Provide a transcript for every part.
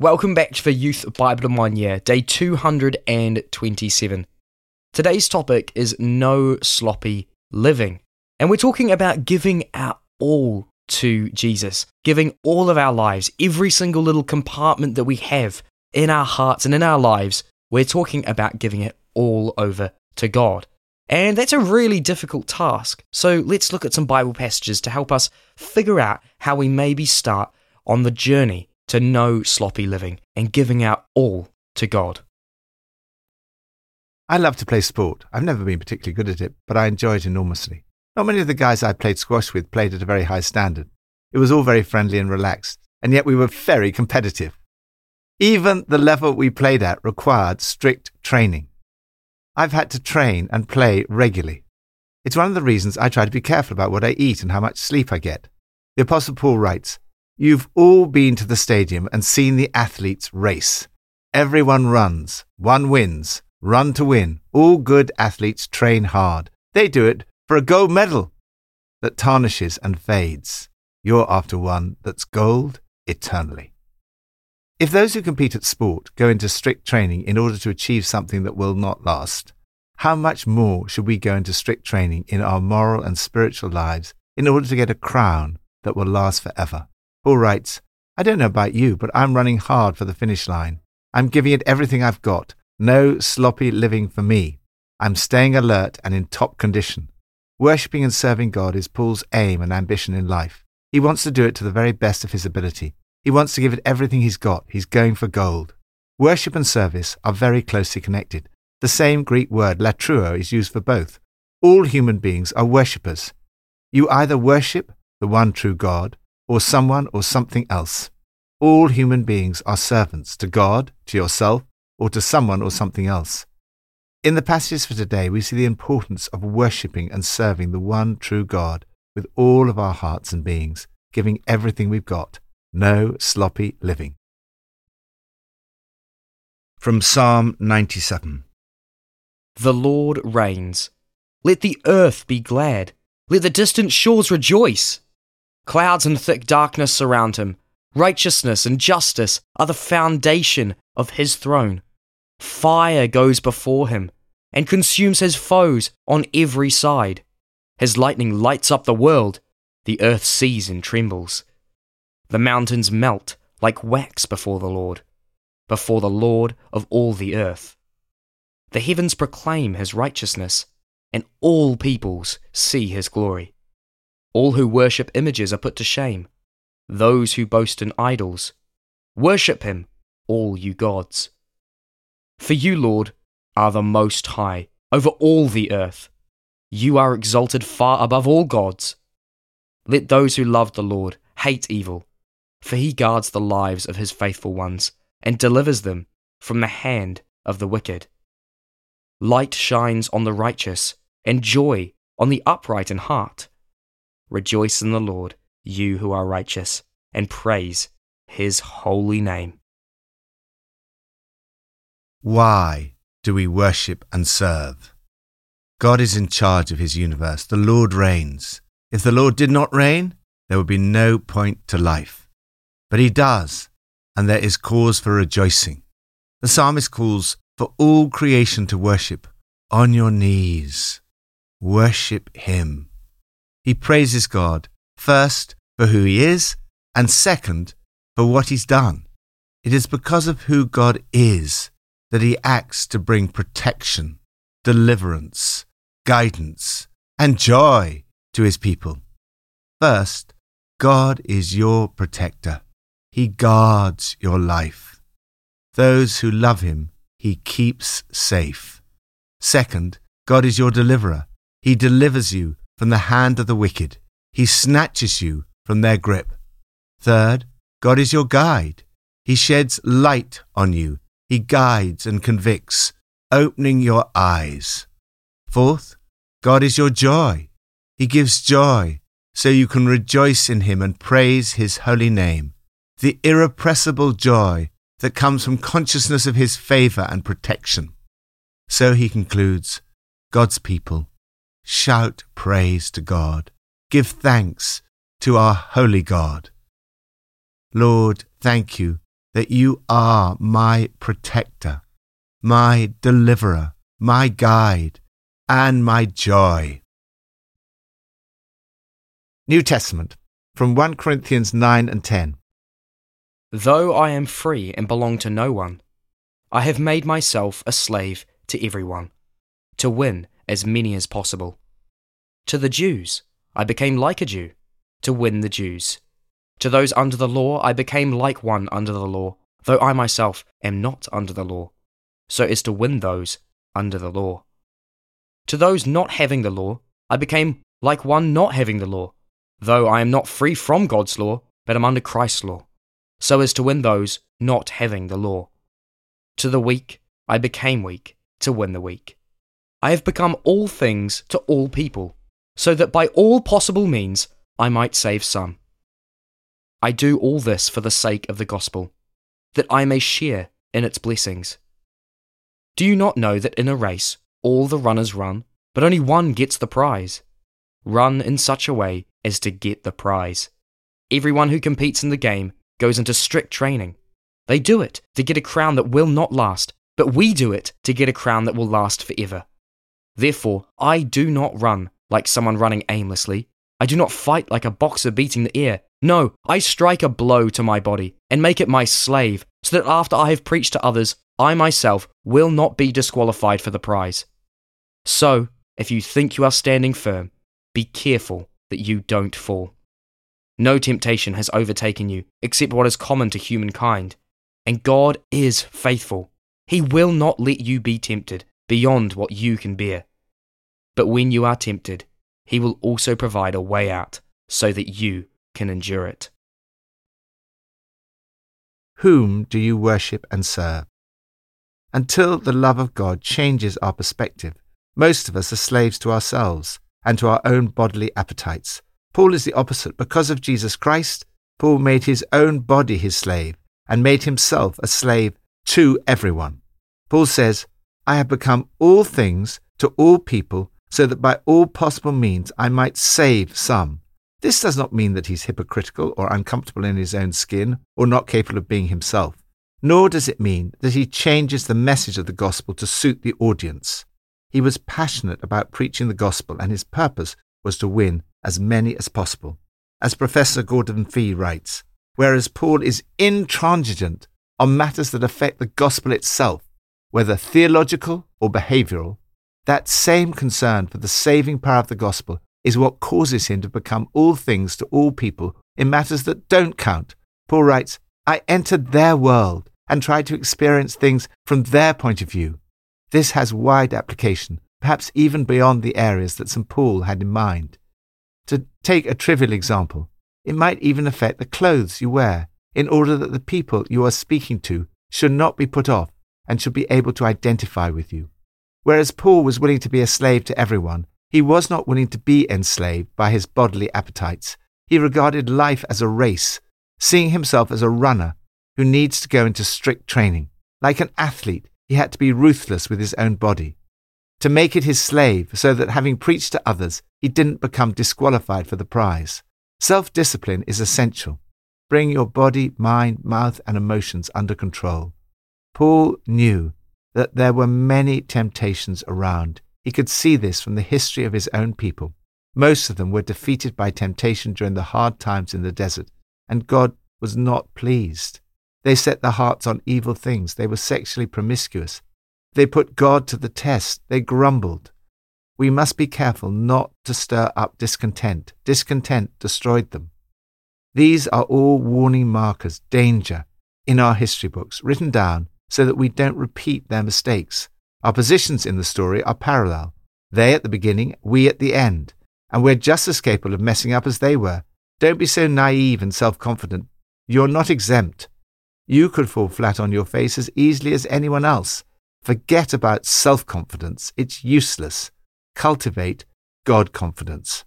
Welcome back to the Youth Bible in One Year, day 227. Today's topic is no sloppy living. And we're talking about giving our all to Jesus, giving all of our lives, every single little compartment that we have in our hearts and in our lives. We're talking about giving it all over to God. And that's a really difficult task. So let's look at some Bible passages to help us figure out how we maybe start on the journey to no sloppy living and giving out all to God. I love to play sport. I've never been particularly good at it, but I enjoy it enormously. Not many of the guys I played squash with played at a very high standard. It was all very friendly and relaxed, and yet we were very competitive. Even the level we played at required strict training. I've had to train and play regularly. It's one of the reasons I try to be careful about what I eat and how much sleep I get. The Apostle Paul writes, You've all been to the stadium and seen the athletes race. Everyone runs, one wins, run to win. All good athletes train hard. They do it for a gold medal that tarnishes and fades. You're after one that's gold eternally. If those who compete at sport go into strict training in order to achieve something that will not last, how much more should we go into strict training in our moral and spiritual lives in order to get a crown that will last forever? Paul writes, I don't know about you, but I'm running hard for the finish line. I'm giving it everything I've got. No sloppy living for me. I'm staying alert and in top condition. Worshipping and serving God is Paul's aim and ambition in life. He wants to do it to the very best of his ability. He wants to give it everything he's got. He's going for gold. Worship and service are very closely connected. The same Greek word, latreuo, is used for both. All human beings are worshippers. You either worship the one true God or someone or something else. All human beings are servants to God, to yourself, or to someone or something else. In the passages for today, we see the importance of worshipping and serving the one true God with all of our hearts and beings, giving everything we've got. No sloppy living. From Psalm 97 The Lord reigns. Let the earth be glad. Let the distant shores rejoice. Clouds and thick darkness surround him. Righteousness and justice are the foundation of his throne. Fire goes before him and consumes his foes on every side. His lightning lights up the world. The earth sees and trembles. The mountains melt like wax before the Lord, before the Lord of all the earth. The heavens proclaim his righteousness, and all peoples see his glory. All who worship images are put to shame. Those who boast in idols. Worship him, all you gods. For you, Lord, are the Most High over all the earth. You are exalted far above all gods. Let those who love the Lord hate evil, for he guards the lives of his faithful ones and delivers them from the hand of the wicked. Light shines on the righteous, and joy on the upright in heart. Rejoice in the Lord, you who are righteous, and praise his holy name. Why do we worship and serve? God is in charge of his universe. The Lord reigns. If the Lord did not reign, there would be no point to life. But he does, and there is cause for rejoicing. The psalmist calls for all creation to worship on your knees. Worship him. He praises God, first, for who he is, and second, for what he's done. It is because of who God is that he acts to bring protection, deliverance, guidance, and joy to his people. First, God is your protector. He guards your life. Those who love him, he keeps safe. Second, God is your deliverer. He delivers you from the hand of the wicked. He snatches you from their grip. Third, God is your guide. He sheds light on you. He guides and convicts, opening your eyes. Fourth, God is your joy. He gives joy so you can rejoice in Him and praise His holy name. The irrepressible joy that comes from consciousness of His favor and protection. So he concludes God's people Shout praise to God. Give thanks to our holy God. Lord, thank you that you are my protector, my deliverer, my guide, and my joy. New Testament from 1 Corinthians 9 and 10. Though I am free and belong to no one, I have made myself a slave to everyone, to win as many as possible. To the Jews, I became like a Jew, to win the Jews. To those under the law, I became like one under the law, though I myself am not under the law, so as to win those under the law. To those not having the law, I became like one not having the law, though I am not free from God's law, but am under Christ's law, so as to win those not having the law. To the weak, I became weak to win the weak. I have become all things to all people, so that by all possible means I might save some. I do all this for the sake of the gospel, that I may share in its blessings. Do you not know that in a race all the runners run, but only one gets the prize. Run in such a way as to get the prize. Everyone who competes in the game goes into strict training. They do it to get a crown that will not last, but we do it to get a crown that will last forever. Therefore, I do not run like someone running aimlessly. I do not fight like a boxer beating the air. No, I strike a blow to my body and make it my slave, so that after I have preached to others, I myself will not be disqualified for the prize. So, if you think you are standing firm, be careful that you don't fall. No temptation has overtaken you except what is common to humankind, and God is faithful. He will not let you be tempted beyond what you can bear. But when you are tempted, He will also provide a way out so that you can endure it. Whom do you worship and serve? Until the love of God changes our perspective, most of us are slaves to ourselves and to our own bodily appetites. Paul is the opposite. Because of Jesus Christ, Paul made his own body his slave and made himself a slave to everyone. Paul says, I have become all things to all people so that by all possible means I might save some. This does not mean that he's hypocritical or uncomfortable in his own skin or not capable of being himself nor does it mean that he changes the message of the gospel to suit the audience. He was passionate about preaching the gospel, and his purpose was to win as many as possible. As Professor Gordon Fee writes, whereas Paul is intransigent on matters that affect the gospel itself, whether theological or behavioral, that same concern for the saving power of the gospel is what causes him to become all things to all people in matters that don't count. Paul writes, I entered their world and tried to experience things from their point of view. This has wide application, perhaps even beyond the areas that St. Paul had in mind. To take a trivial example, it might even affect the clothes you wear, in order that the people you are speaking to should not be put off and should be able to identify with you. Whereas Paul was willing to be a slave to everyone, he was not willing to be enslaved by his bodily appetites. He regarded life as a race seeing himself as a runner who needs to go into strict training. Like an athlete, he had to be ruthless with his own body, to make it his slave so that having preached to others, he didn't become disqualified for the prize. Self discipline is essential. Bring your body, mind, mouth, and emotions under control. Paul knew that there were many temptations around. He could see this from the history of his own people. Most of them were defeated by temptation during the hard times in the desert and God was not pleased. They set their hearts on evil things. They were sexually promiscuous. They put God to the test. They grumbled. We must be careful not to stir up discontent. Discontent destroyed them. These are all warning markers, danger, in our history books, written down so that we don't repeat their mistakes. Our positions in the story are parallel. They at the beginning, we at the end. And we're just as capable of messing up as they were. Don't be so naive and self confident. You're not exempt. You could fall flat on your face as easily as anyone else. Forget about self confidence. It's useless. Cultivate God confidence.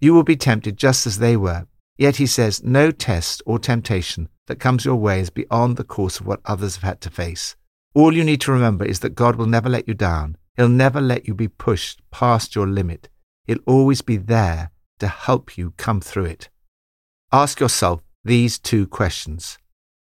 You will be tempted just as they were. Yet he says no test or temptation that comes your way is beyond the course of what others have had to face. All you need to remember is that God will never let you down. He'll never let you be pushed past your limit. He'll always be there to help you come through it. Ask yourself these two questions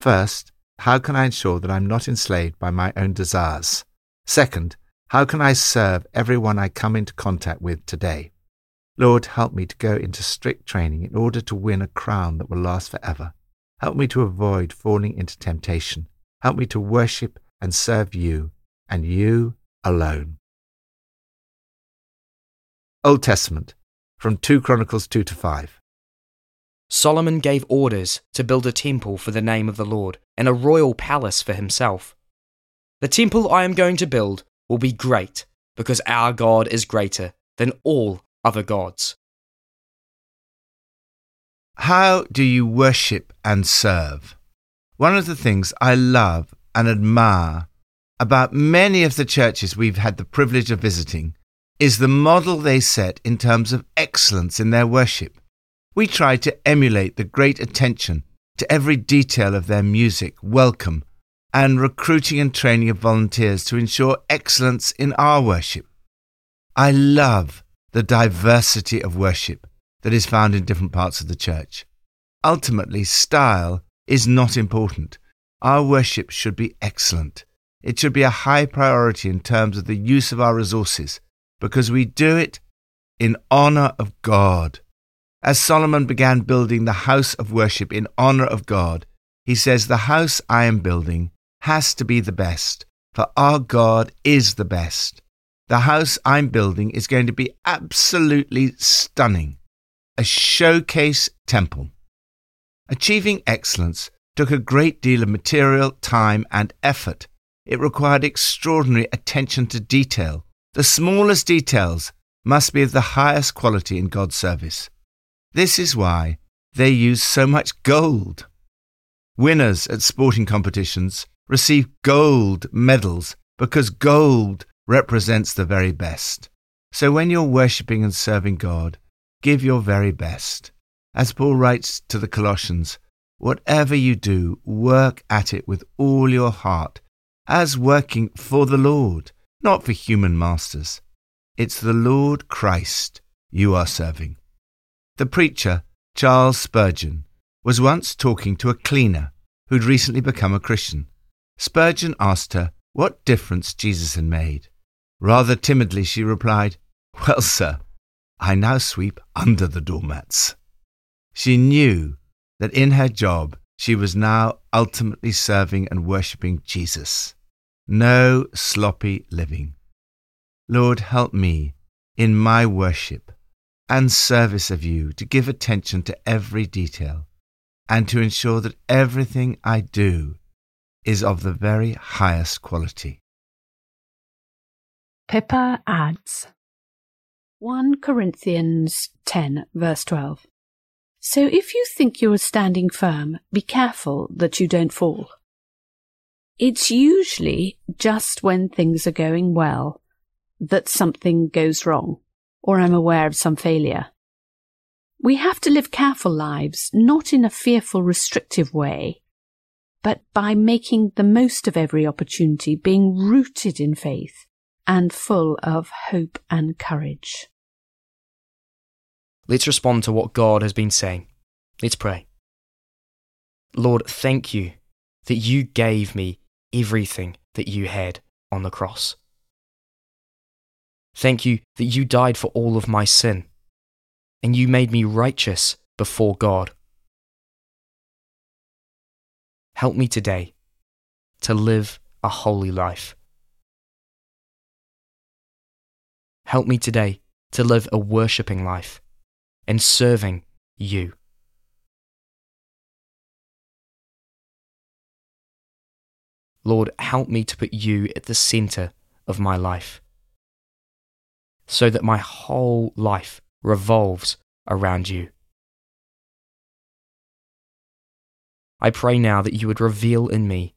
First, how can I ensure that I'm not enslaved by my own desires? Second, how can I serve everyone I come into contact with today? Lord, help me to go into strict training in order to win a crown that will last forever. Help me to avoid falling into temptation. Help me to worship and serve you, and you alone. Old Testament, from 2 Chronicles 2 to 5. Solomon gave orders to build a temple for the name of the Lord and a royal palace for himself. The temple I am going to build will be great because our God is greater than all other gods. How do you worship and serve? One of the things I love and admire about many of the churches we've had the privilege of visiting is the model they set in terms of excellence in their worship. We try to emulate the great attention to every detail of their music, welcome, and recruiting and training of volunteers to ensure excellence in our worship. I love the diversity of worship that is found in different parts of the church. Ultimately, style is not important. Our worship should be excellent. It should be a high priority in terms of the use of our resources because we do it in honor of God. As Solomon began building the house of worship in honor of God, he says, The house I am building has to be the best, for our God is the best. The house I'm building is going to be absolutely stunning, a showcase temple. Achieving excellence took a great deal of material, time, and effort. It required extraordinary attention to detail. The smallest details must be of the highest quality in God's service. This is why they use so much gold. Winners at sporting competitions receive gold medals because gold represents the very best. So when you're worshipping and serving God, give your very best. As Paul writes to the Colossians, whatever you do, work at it with all your heart, as working for the Lord, not for human masters. It's the Lord Christ you are serving. The preacher, Charles Spurgeon, was once talking to a cleaner who'd recently become a Christian. Spurgeon asked her what difference Jesus had made. Rather timidly, she replied, Well, sir, I now sweep under the doormats. She knew that in her job she was now ultimately serving and worshipping Jesus. No sloppy living. Lord, help me in my worship and service of you to give attention to every detail and to ensure that everything I do is of the very highest quality. Pippa adds 1 Corinthians 10, verse 12. So if you think you are standing firm, be careful that you don't fall. It's usually just when things are going well that something goes wrong, or I'm aware of some failure. We have to live careful lives, not in a fearful, restrictive way, but by making the most of every opportunity, being rooted in faith and full of hope and courage. Let's respond to what God has been saying. Let's pray. Lord, thank you that you gave me everything that you had on the cross. Thank you that you died for all of my sin, and you made me righteous before God. Help me today to live a holy life. Help me today to live a worshipping life and serving you. Lord, help me to put you at the center of my life so that my whole life revolves around you. I pray now that you would reveal in me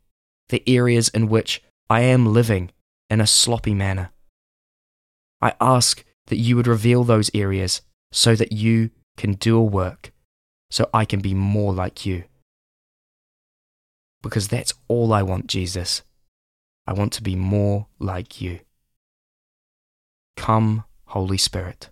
the areas in which I am living in a sloppy manner. I ask that you would reveal those areas so that you can do a work, so I can be more like you. Because that's all I want, Jesus. I want to be more like you. Come, Holy Spirit.